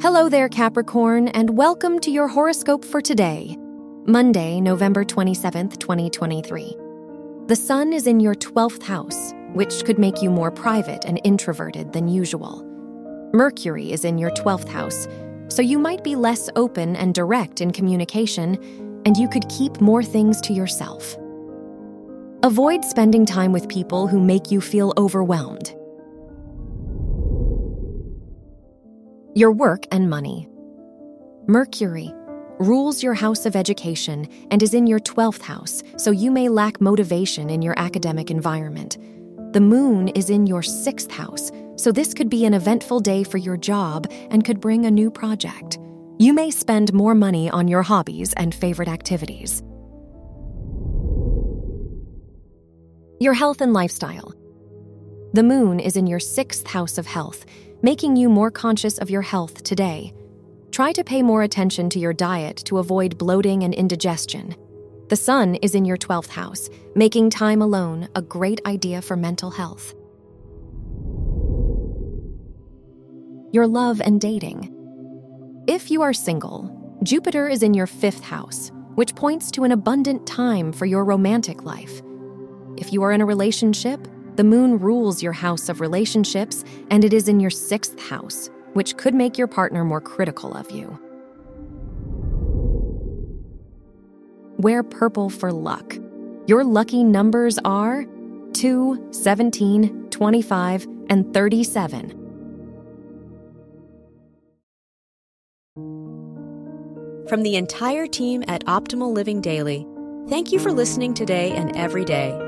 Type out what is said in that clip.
Hello there, Capricorn, and welcome to your horoscope for today, Monday, November 27th, 2023. The sun is in your 12th house, which could make you more private and introverted than usual. Mercury is in your 12th house, so you might be less open and direct in communication, and you could keep more things to yourself. Avoid spending time with people who make you feel overwhelmed. Your work and money. Mercury rules your house of education and is in your 12th house, so you may lack motivation in your academic environment. The moon is in your 6th house, so this could be an eventful day for your job and could bring a new project. You may spend more money on your hobbies and favorite activities. Your health and lifestyle. The moon is in your 6th house of health, making you more conscious of your health today. Try to pay more attention to your diet to avoid bloating and indigestion. The sun is in your 12th house, making time alone a great idea for mental health. Your love and dating. If you are single, Jupiter is in your 5th house, which points to an abundant time for your romantic life. If you are in a relationship, the moon rules your house of relationships, and it is in your sixth house, which could make your partner more critical of you. Wear purple for luck. Your lucky numbers are 2, 17, 25, and 37. From the entire team at Optimal Living Daily, thank you for listening today and every day